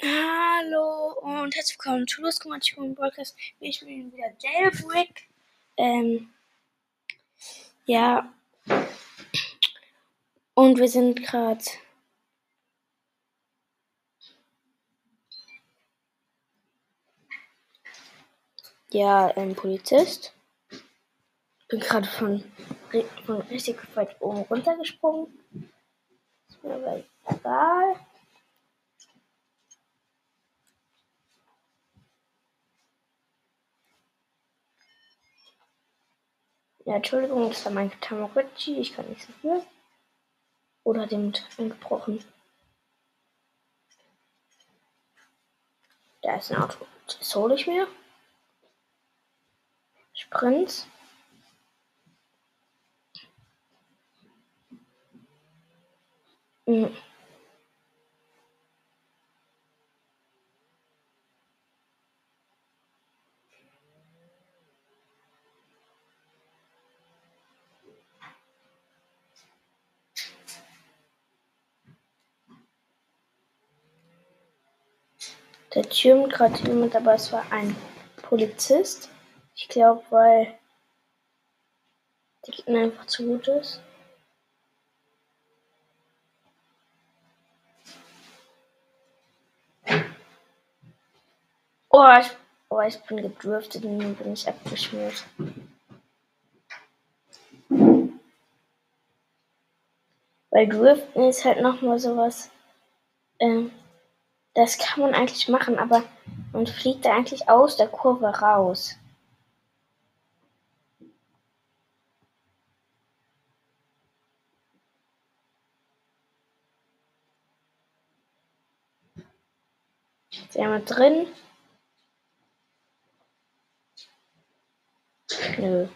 Hallo und herzlich willkommen zu Lustkommation Podcast. Wir spielen wieder Jailbreak. Ähm, ja. Und wir sind gerade. Ja, ein Polizist. Bin gerade von, von richtig weit oben runtergesprungen. Ist mir aber egal. Ja, Entschuldigung, das war mein Tamagotchi. Ich kann nichts dafür. Oder dem eingebrochen. Da ist ein Auto. Das hole ich mir. Sprint. Mhm. Der türmt gerade jemand, aber es war ein Polizist. Ich glaube, weil der Gegner einfach zu gut ist. Oh, ich, oh, ich bin gedriftet und bin ich abgeschmiert. Weil Driften ist halt nochmal sowas. Ähm, das kann man eigentlich machen, aber man fliegt da eigentlich aus der Kurve raus. Ist jemand drin? Nö.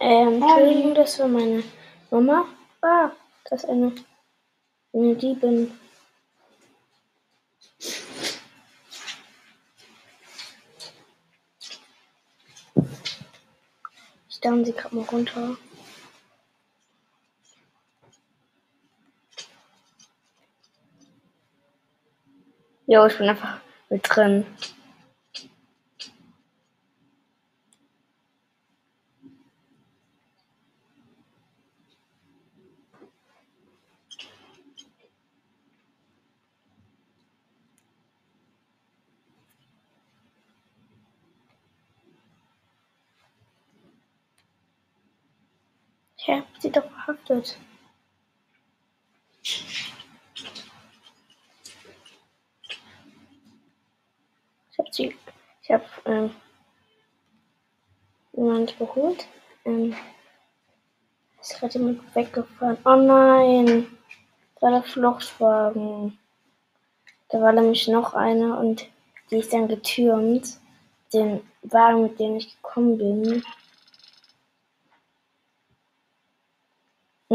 Ähm, Entschuldigung, das war meine Mama. Ah, das ist eine, eine Diebin. Ich down sie gerade mal runter. Jo, ich bin einfach mit drin. Ich hab sie doch verhaftet. Ich hab sie. Ich hab ähm, jemand geholt. Ähm, ist gerade jemand weggefahren. Oh nein! Das war der Fluchtwagen. Da war nämlich noch eine und die ist dann getürmt. Den Wagen, mit dem ich gekommen bin.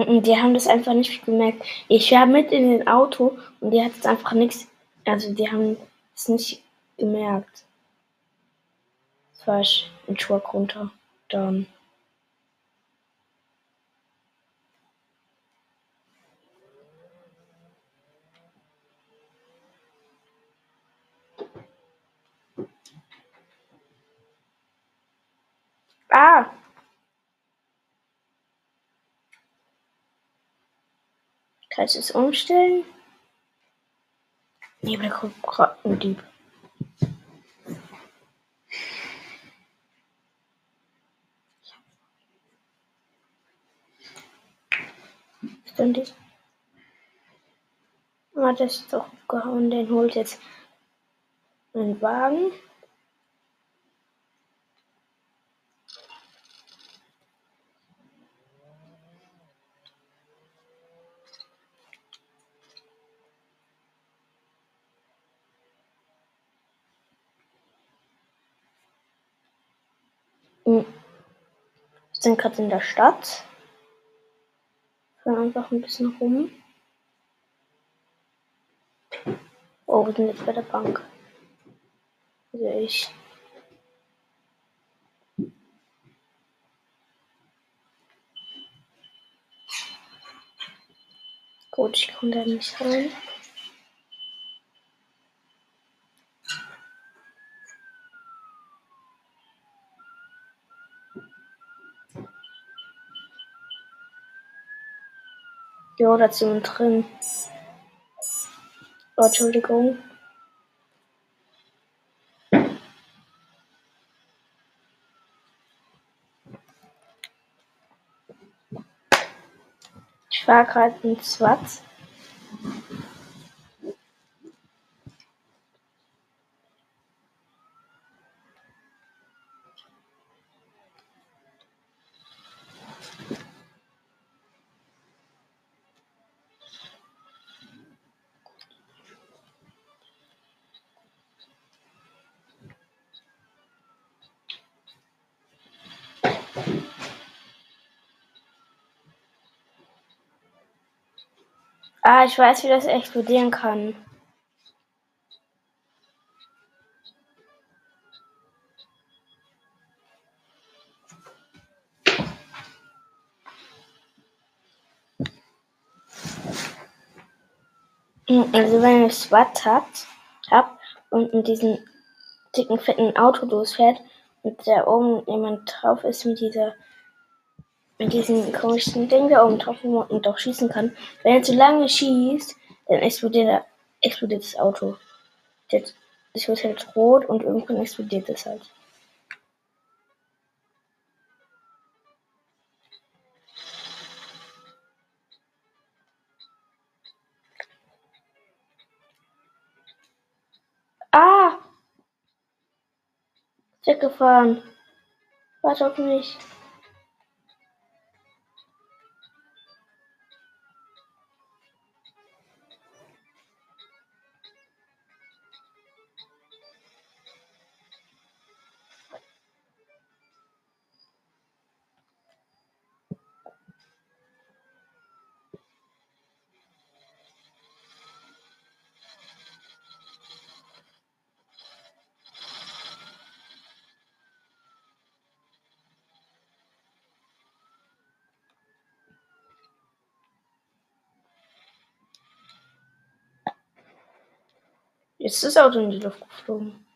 Die haben das einfach nicht gemerkt. Ich war mit in den Auto und die hat es einfach nichts. Also die haben es nicht gemerkt. Das war ich ein Truck runter. Dann. Ah! Du es umstellen? Nee, aber da kommt gerade ein Dieb. Stimmt nicht. Das ist doch gehauen. Den holt jetzt einen Wagen. Wir sind gerade in der Stadt. Fahren einfach ein bisschen rum. Oh, wir sind jetzt bei der Bank. Also ich. Gut, ich komme da nicht rein. Jo, da ist jemand drin. Oh, Entschuldigung. Ich war gerade in SWAT. Ah, ich weiß, wie das explodieren kann. Hm, Also wenn ihr SWAT habt, habt und in diesem dicken, fetten Auto losfährt und da oben jemand drauf ist mit dieser mit diesem komischen Ding da oben drauf, wo man doch schießen kann. Wenn er zu lange schießt, dann explodiert, explodiert das Auto. Es wird halt rot und irgendwann explodiert es halt. Ah! Weggefahren. Warte auf mich. Jetzt ist das Auto in die Luft geflogen.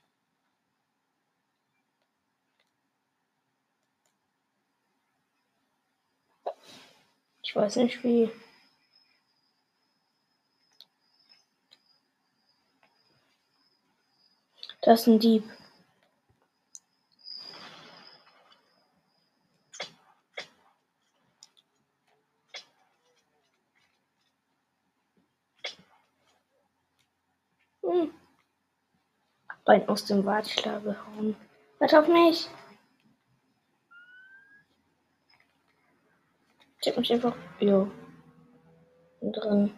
Ich weiß nicht wie. Das ist ein Dieb. Hm. Bein aus dem Warteschlag gehauen. Warte auf mich. Check mich einfach. Jo. Drin.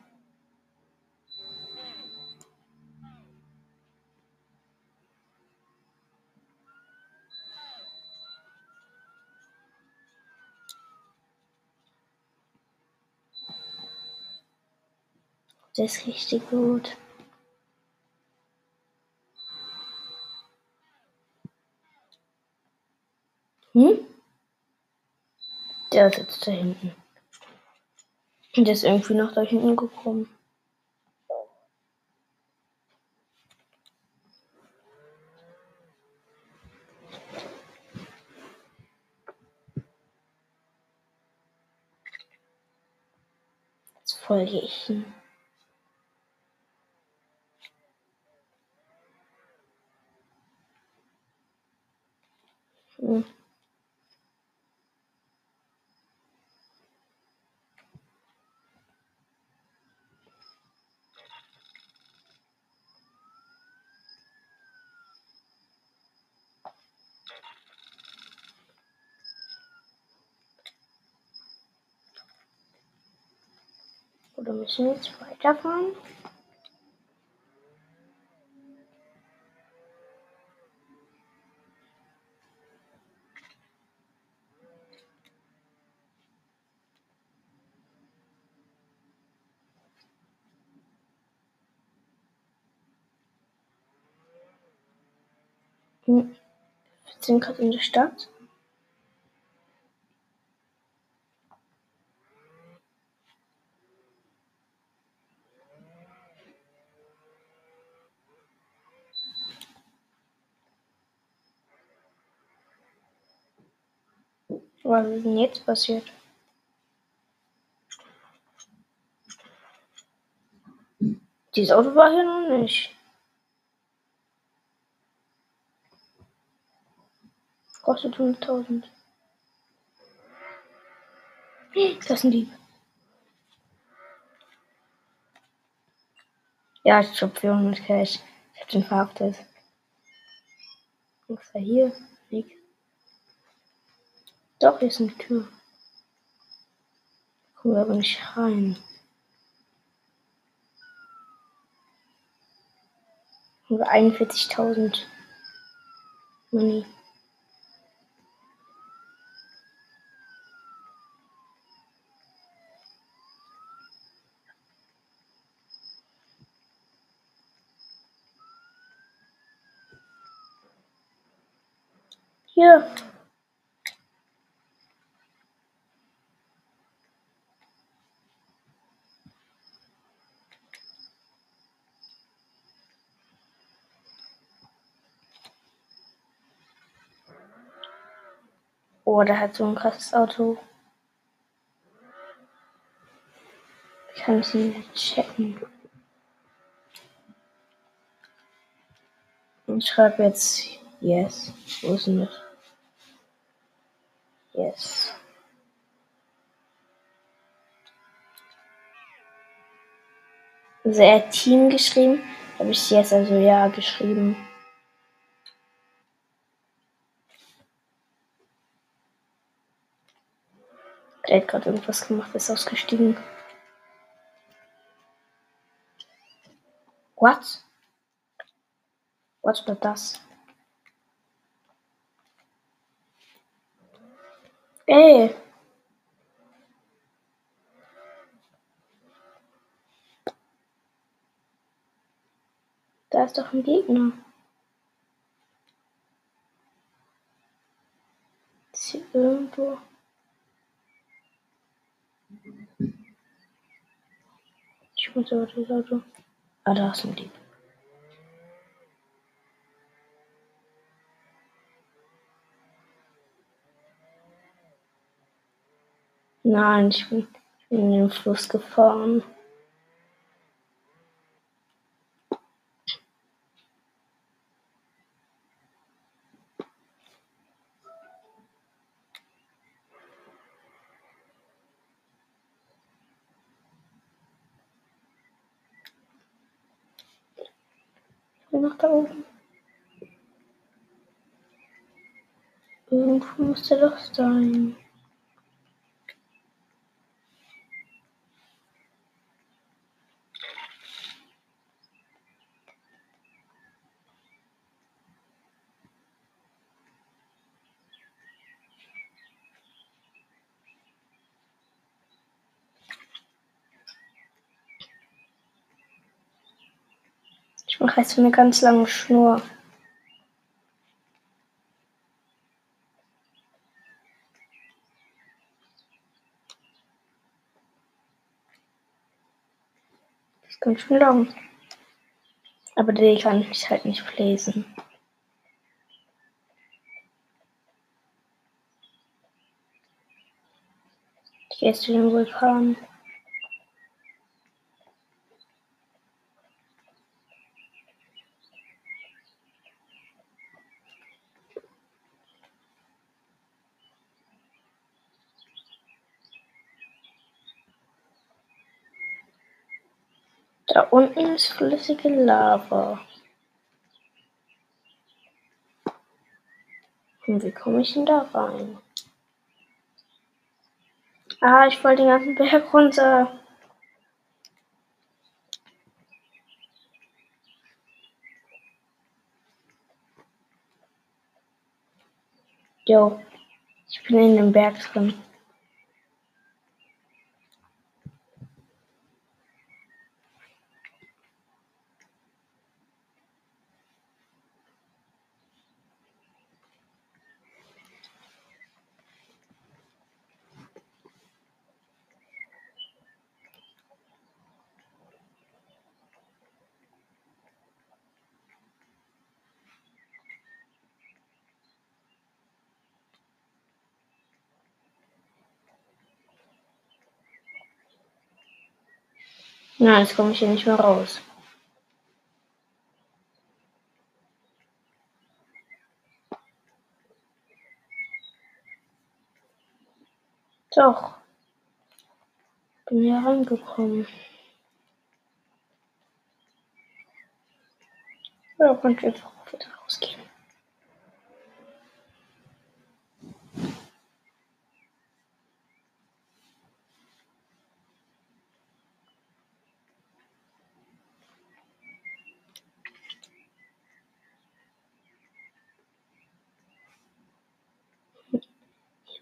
Der ist richtig gut. Hm? Der sitzt da hinten. Und der ist irgendwie noch da hinten gekommen. Jetzt folge ich ihm. Hm. Oder müssen wir jetzt weiterfahren? Hm. Wir sind gerade in der Stadt. Was ist denn jetzt passiert? Dieses Auto war hier noch nicht. Kostet 100.000. Das ist ein Dieb. Ja, ich hab 400 Cash. Ich hab den verhaftet. Was war hier? Nick. Doch, hier ist eine Tür. Kommen wir aber nicht rein. Wir 41.000 Money. Hier. Oh, der hat so ein krasses Auto. Ich kann es nicht checken. Ich schreibe jetzt Yes. Wo ist denn das? Yes. Also er hat Team geschrieben, habe ich Yes also ja geschrieben. Der hat gerade irgendwas gemacht, ist ausgestiegen. What? Was war das? Ey! Da ist doch ein Gegner. Ist hier irgendwo. Ich muss aber das Auto. Ah, da ist ein Dieb. Nein, ich bin, ich bin in den Fluss gefahren. Bin noch da oben. Irgendwo muss der doch sein. Ich mache jetzt eine ganz lange Schnur. Das ist ganz schön lang. Aber den kann ich halt nicht lesen. Ich gehe jetzt zu dem Vulkan. Da unten ist flüssige Lava. Und wie komme ich denn da rein? Ah, ich wollte den ganzen Berg runter. Jo, ich bin in dem Berg drin. Nein, jetzt komme ich hier nicht mehr raus. Doch. Bin hier reingekommen. Ja, könnt ihr einfach wieder rausgehen.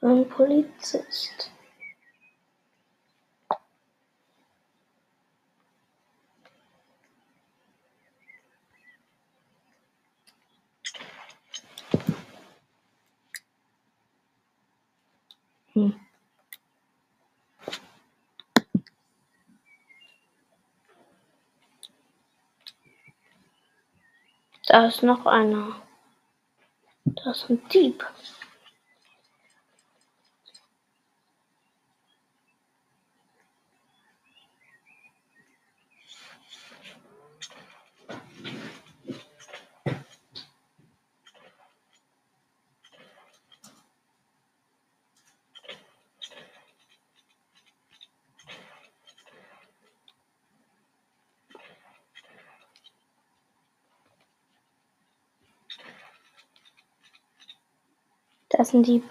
Ein Polizist. Hm. Da ist noch einer. Da ist ein Dieb. Da ist ein Dieb.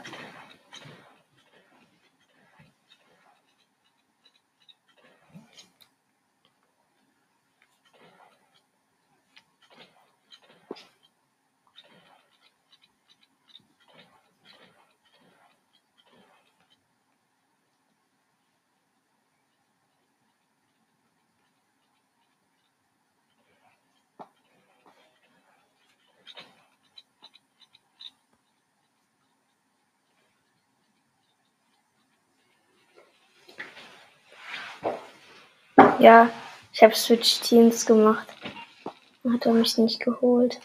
Ja, ich habe Switch Teams gemacht. Hat er mich nicht geholt.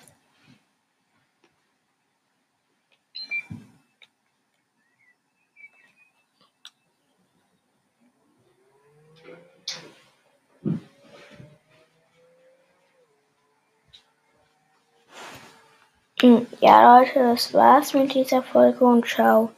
Hm, Ja, Leute, das war's mit dieser Folge und ciao.